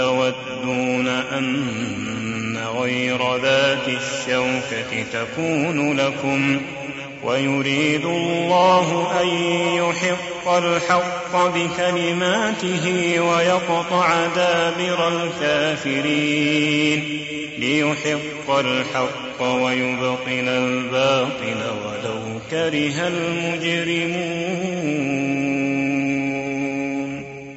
وتودون أن غير ذات الشوكة تكون لكم ويريد الله أن يحق الحق بكلماته ويقطع دابر الكافرين ليحق الحق ويبطل الباطل ولو كره المجرمون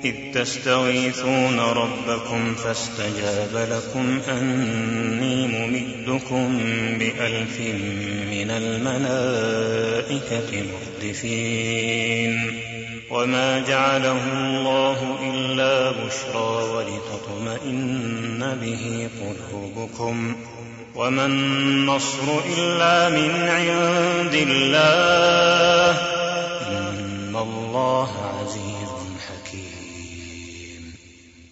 إذ تستغيثون ربكم فاستجاب لكم أني ممدكم بألف من الملائكة مردفين وما جعله الله إلا بشرى ولتطمئن به قلوبكم. وما النصر إلا من عند الله. إن الله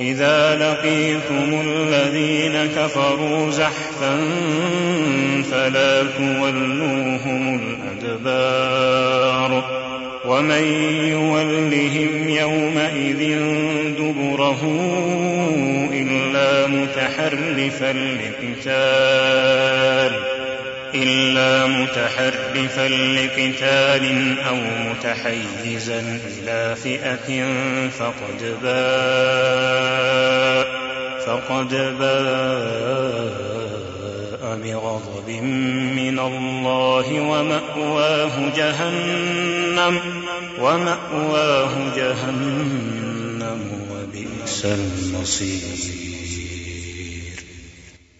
إذا لقيتم الذين كفروا زحفا فلا تولوهم الأدبار ومن يولهم يومئذ دبره إلا متحرفا لقتال إلا متحرفا لقتال أو متحيزا إلى فئة فقد باء فقد باء بغضب من الله ومأواه جهنم ومأواه جهنم وبئس المصير.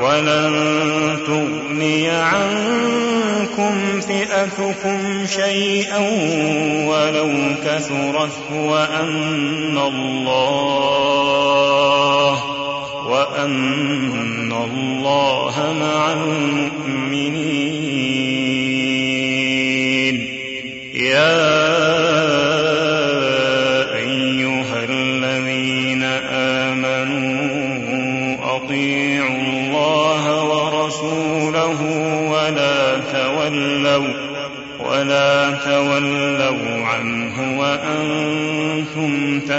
ولن تغني عنكم فئتكم شيئا ولو كثرت وأن الله وأن الله مع المؤمنين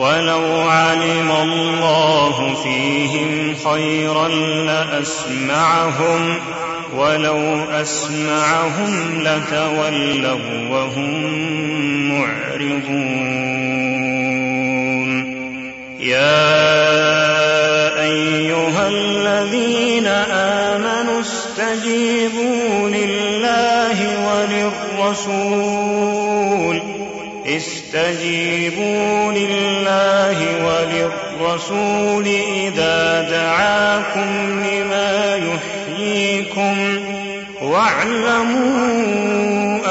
ولو علم الله فيهم خيرا لأسمعهم ولو أسمعهم لتولوا وهم معرضون. يا أيها الذين آمنوا استجيبوا لله وللرسول استجيبوا لله وللرسول إذا دعاكم لما يحييكم واعلموا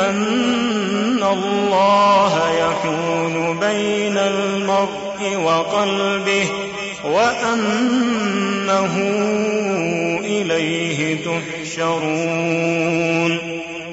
أن الله يحول بين المرء وقلبه وأنه إليه تحشرون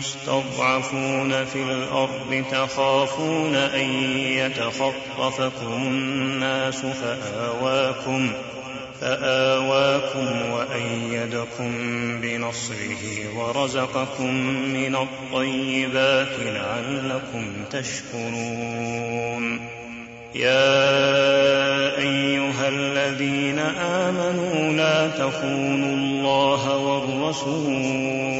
مستضعفون في الأرض تخافون أن يتخطفكم الناس فآواكم فآواكم وأيدكم بنصره ورزقكم من الطيبات لعلكم تشكرون. يا أيها الذين آمنوا لا تخونوا الله والرسول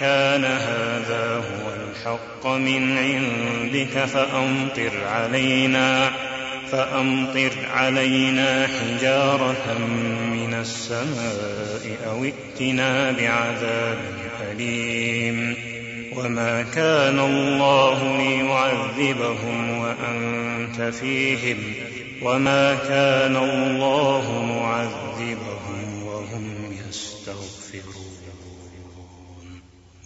كان هذا هو الحق من عندك فأمطر علينا فأمطر علينا حجارة من السماء أو ائتنا بعذاب أليم. وما كان الله ليعذبهم وأنت فيهم وما كان الله معذبهم وهم يستغفرون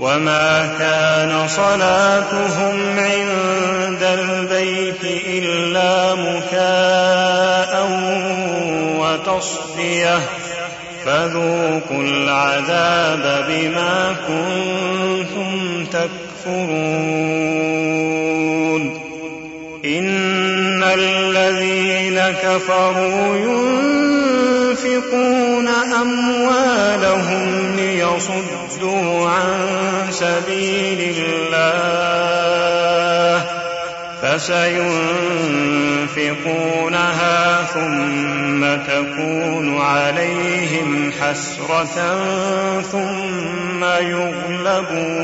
وما كان صلاتهم عند البيت إلا مكاء وتصديه فذوقوا العذاب بما كنتم تكفرون ان الذين كفروا ينفقون اموالهم ليصدوا عن سبيل الله فسينفقونها ثم تكون عليهم حسرة ثم يغلبون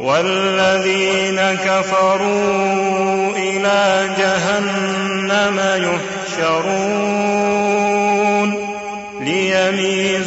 والذين كفروا إلى جهنم يحشرون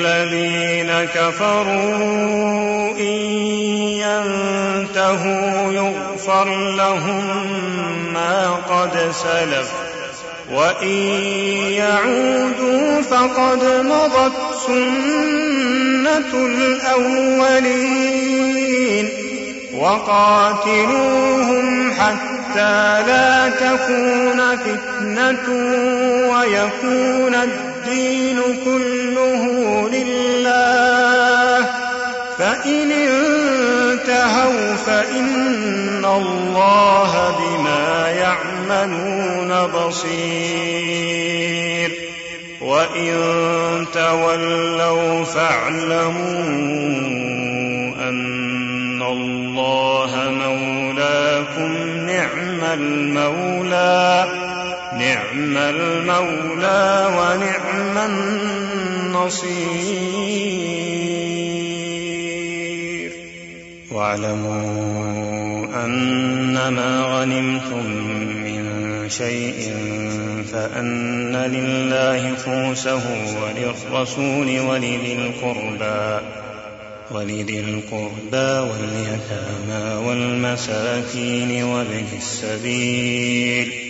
للذين كفروا إن ينتهوا يغفر لهم ما قد سلف وإن يعودوا فقد مضت سنة الأولين وقاتلوهم حتى لا تكون فتنة ويكون الدين كله لله. فإن انتهوا فإن الله بما يعملون بصير. وإن تولوا فاعلموا أن الله مولاكم نعم المولى. نعم المولى ونعم النصير. واعلموا أنما غنمتم من شيء فأن لله خمسه وللرسول ولذي القربى ولذي القربى واليتامى والمساكين وابن السبيل.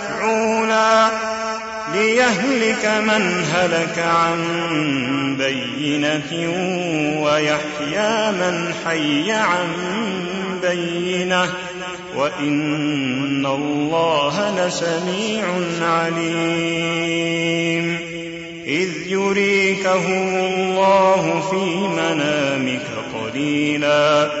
مفعولا ليهلك من هلك عن بينة ويحيى من حي عن بينة وإن الله لسميع عليم. إذ يريكهم الله في منامك قليلا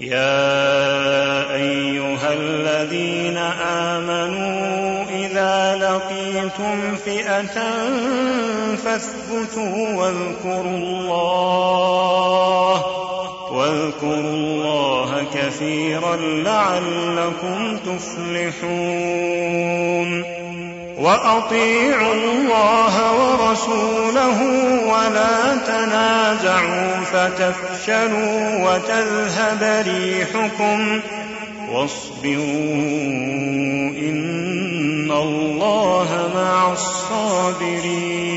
يا أيها الذين آمنوا إذا لقيتم فئة فاثبتوا واذكروا الله واذكروا الله كثيرا لعلكم تفلحون. وأطيعوا الله ورسوله ولا تنازعوا فتفشلوا وتذهب ريحكم واصبروا إن الله مع الصابرين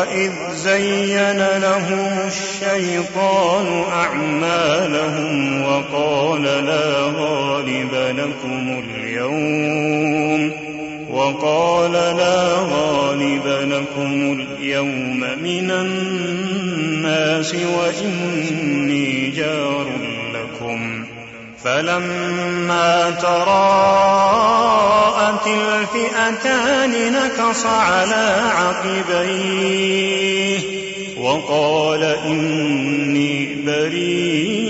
وإذ زين لهم الشيطان أعمالهم وقال لا غالب لكم اليوم وقال لا غالب لكم اليوم من الناس وإني جار لكم فلما تراءت الفئتان نكص على عقبيه وقال إني بريء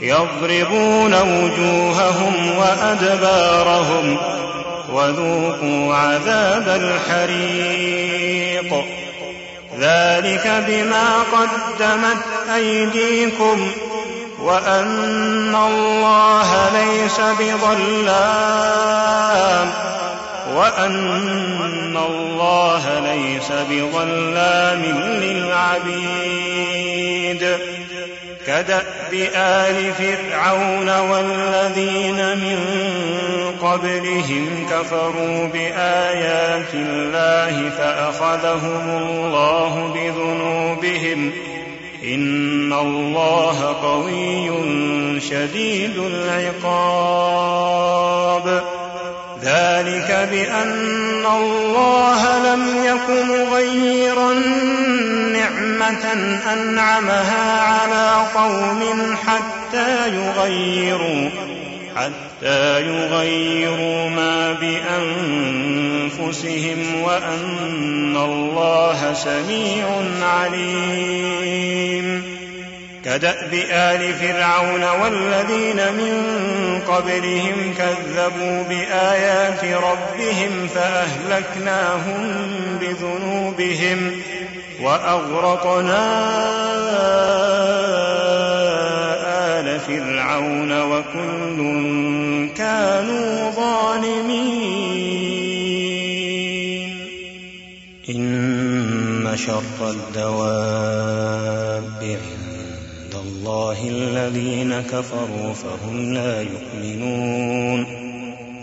يضربون وجوههم وأدبارهم وذوقوا عذاب الحريق. ذلك بما قدمت أيديكم وأن الله ليس بظلام. وأن الله ليس بظلام للعبيد. كدأب آل فرعون والذين من قبلهم كفروا بآيات الله فأخذهم الله بذنوبهم. إن الله قوي شديد العقاب. ذلك بأن الله لم يكن مغيرا أنعمها على قوم حتى يغيروا حتى يغيروا ما بأنفسهم وأن الله سميع عليم. كدأب آل فرعون والذين من قبلهم كذبوا بآيات ربهم فأهلكناهم بذنوبهم. وأغرقنا آل فرعون وكل كانوا ظالمين. إن شر الدواب عند الله الذين كفروا فهم لا يؤمنون.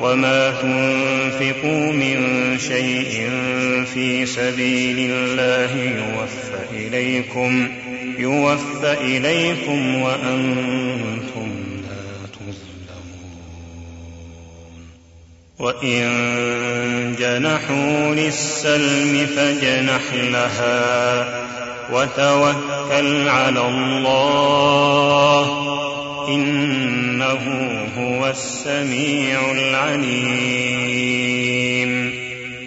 وما تنفقوا من شيء في سبيل الله يوفى إليكم يوفى إليكم وأنتم لا تظلمون. وإن جنحوا للسلم فجنح لها وتوكل على الله إنه هو السميع العليم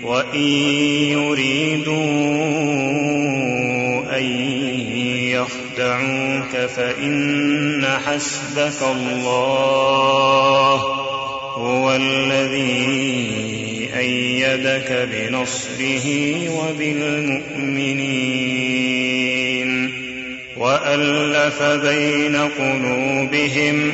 وإن يريدوا أن يخدعوك فإن حسبك الله هو الذي أيدك بنصره وبالمؤمنين وألف بين قلوبهم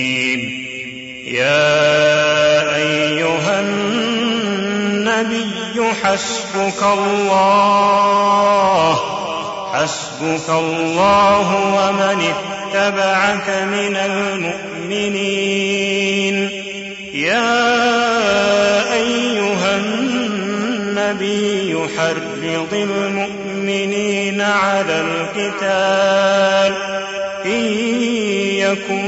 حسبك الله. حسبك الله ومن اتبعك من المؤمنين. يا أيها النبي حرض المؤمنين على القتال. إن يكن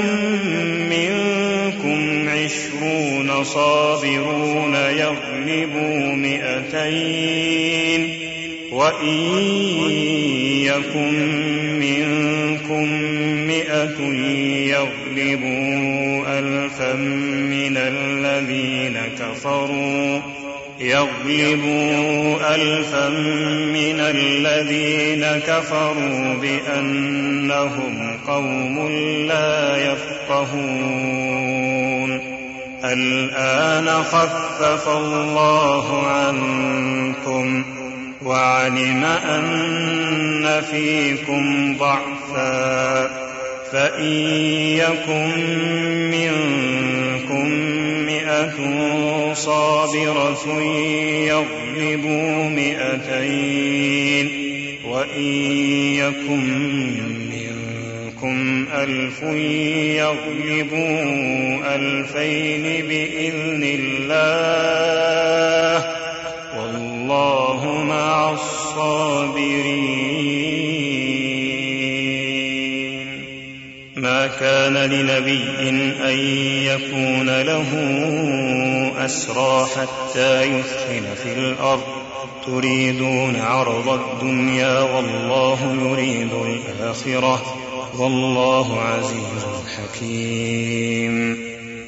منكم عشرون صابرون يغلبوا مئتين وإن يكن منكم مئة يغلبوا ألفا من الذين كفروا يغلبوا ألفا من الذين كفروا بأنهم قوم لا يفقهون الآن خفف الله عنكم وعلم أن فيكم ضعفا فإن يكن منكم مئة صابرة يغلبوا مئتين وإن يكن منكم ألف يغلبوا ألفين بإذن الله والله مع الصابرين. ما كان لنبي أن يكون له أسرى حتى يثخن في الأرض. تريدون عرض الدنيا والله يريد الآخرة. والله عزيز حكيم.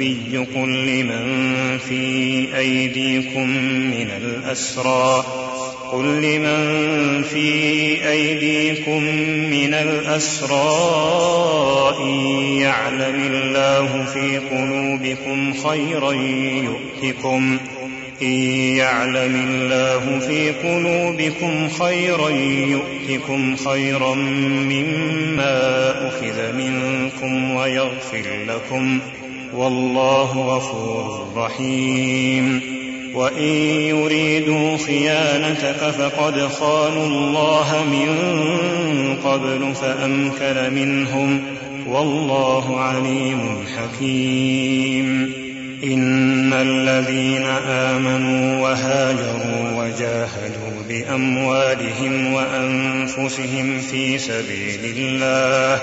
النبي قل لمن في أيديكم من الأسرى قل لمن في أيديكم من الأسرى يعلم الله في قلوبكم خيرا يؤتكم إن يعلم الله في قلوبكم خيرا يؤتكم خيرا مما أخذ منكم ويغفر لكم والله غفور رحيم. وإن يريدوا خيانتك فقد خانوا الله من قبل فأمكن منهم. والله عليم حكيم. إن الذين آمنوا وهاجروا وجاهدوا بأموالهم وأنفسهم في سبيل الله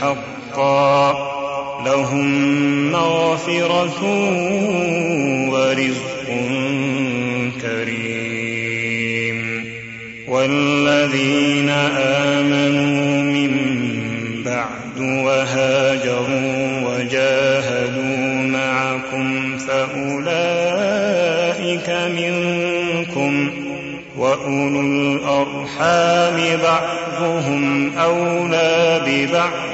حقا. لهم مغفرة ورزق كريم. والذين آمنوا من بعد وهاجروا وجاهدوا معكم فأولئك منكم وأولو الأرحام بعضهم أولى ببعض.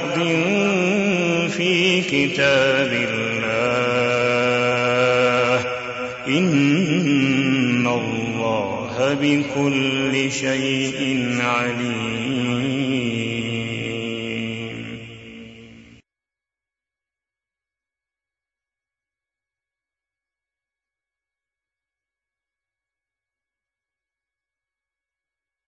في كتاب الله. إن الله بكل شيء عليم.